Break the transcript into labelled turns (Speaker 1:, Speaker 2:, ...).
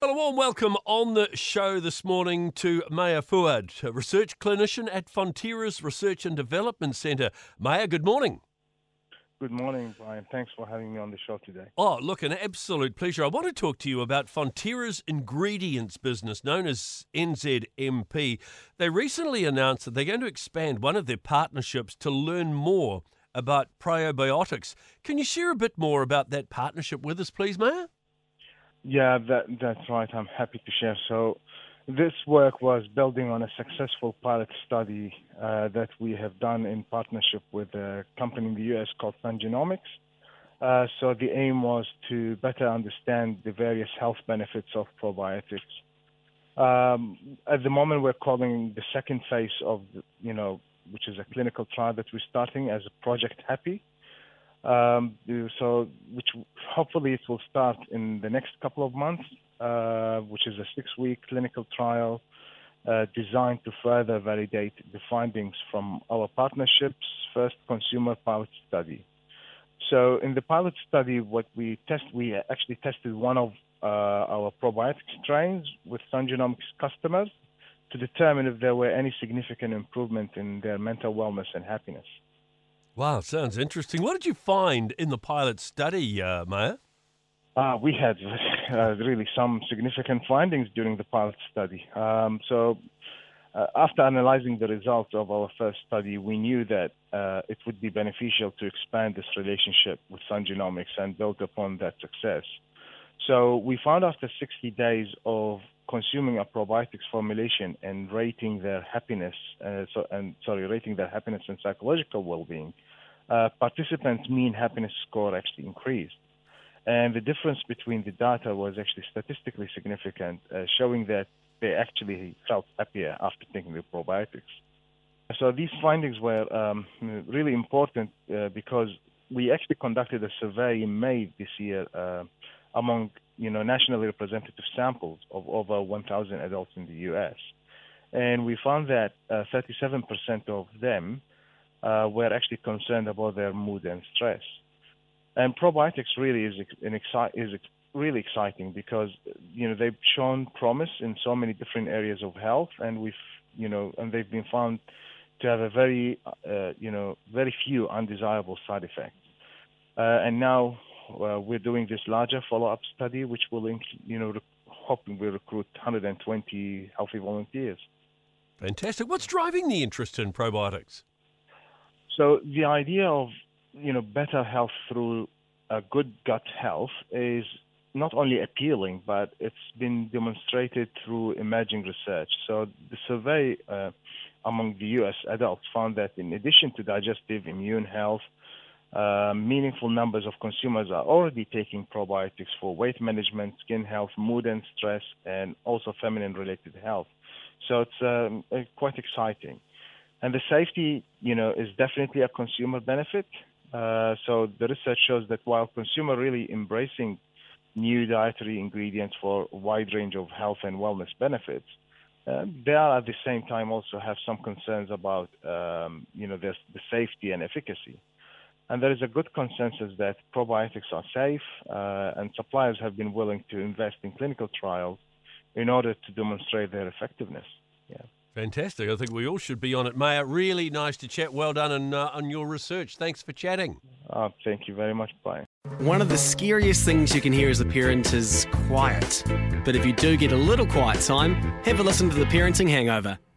Speaker 1: Well, a warm welcome on the show this morning to Maher Fuad, a research clinician at Fonterra's Research and Development Centre. Maher, good morning.
Speaker 2: Good morning, Brian. Thanks for having me on the show today.
Speaker 1: Oh, look, an absolute pleasure. I want to talk to you about Fonterra's ingredients business, known as NZMP. They recently announced that they're going to expand one of their partnerships to learn more about probiotics. Can you share a bit more about that partnership with us, please, Maher?
Speaker 2: Yeah, that, that's right. I'm happy to share. So, this work was building on a successful pilot study uh, that we have done in partnership with a company in the US called Sun Genomics. Uh, so, the aim was to better understand the various health benefits of probiotics. Um, at the moment, we're calling the second phase of, the, you know, which is a clinical trial that we're starting as a Project Happy. Um, so, which hopefully it will start in the next couple of months, uh, which is a six-week clinical trial uh, designed to further validate the findings from our partnership's first consumer pilot study. So, in the pilot study, what we test, we actually tested one of uh, our probiotic strains with Sun Genomics customers to determine if there were any significant improvement in their mental wellness and happiness.
Speaker 1: Wow, sounds interesting. What did you find in the pilot study, uh, Maher?
Speaker 2: Uh, we had uh, really some significant findings during the pilot study. Um, so, uh, after analyzing the results of our first study, we knew that uh, it would be beneficial to expand this relationship with Sun Genomics and build upon that success. So, we found after 60 days of consuming a probiotics formulation and rating their happiness, uh, so, and sorry, rating their happiness and psychological well-being, uh, participants' mean happiness score actually increased. And the difference between the data was actually statistically significant, uh, showing that they actually felt happier after taking the probiotics. So these findings were um, really important uh, because we actually conducted a survey in May this year uh, among you know nationally representative samples of over 1,000 adults in the U.S. And we found that 37% uh, of them uh, were actually concerned about their mood and stress. And probiotics really is an exci- is really exciting because you know they've shown promise in so many different areas of health, and we've you know and they've been found to have a very uh, you know very few undesirable side effects. Uh, and now we're doing this larger follow-up study, which will you know hoping we recruit 120 healthy volunteers.
Speaker 1: Fantastic. What's driving the interest in probiotics?
Speaker 2: So the idea of you know better health through a good gut health is not only appealing, but it's been demonstrated through emerging research. So the survey uh, among the U.S. adults found that in addition to digestive, immune health, uh, meaningful numbers of consumers are already taking probiotics for weight management, skin health, mood and stress, and also feminine-related health. So it's um, quite exciting. And the safety, you know, is definitely a consumer benefit. Uh, so the research shows that while consumer really embracing new dietary ingredients for a wide range of health and wellness benefits, uh, they are at the same time also have some concerns about, um, you know, the, the safety and efficacy. And there is a good consensus that probiotics are safe, uh, and suppliers have been willing to invest in clinical trials in order to demonstrate their effectiveness. Yeah.
Speaker 1: Fantastic. I think we all should be on it. Maher, really nice to chat. Well done on, uh, on your research. Thanks for chatting.
Speaker 2: Uh, thank you very much. Bye.
Speaker 3: One of the scariest things you can hear as a parent is quiet. But if you do get a little quiet time, have a listen to The Parenting Hangover.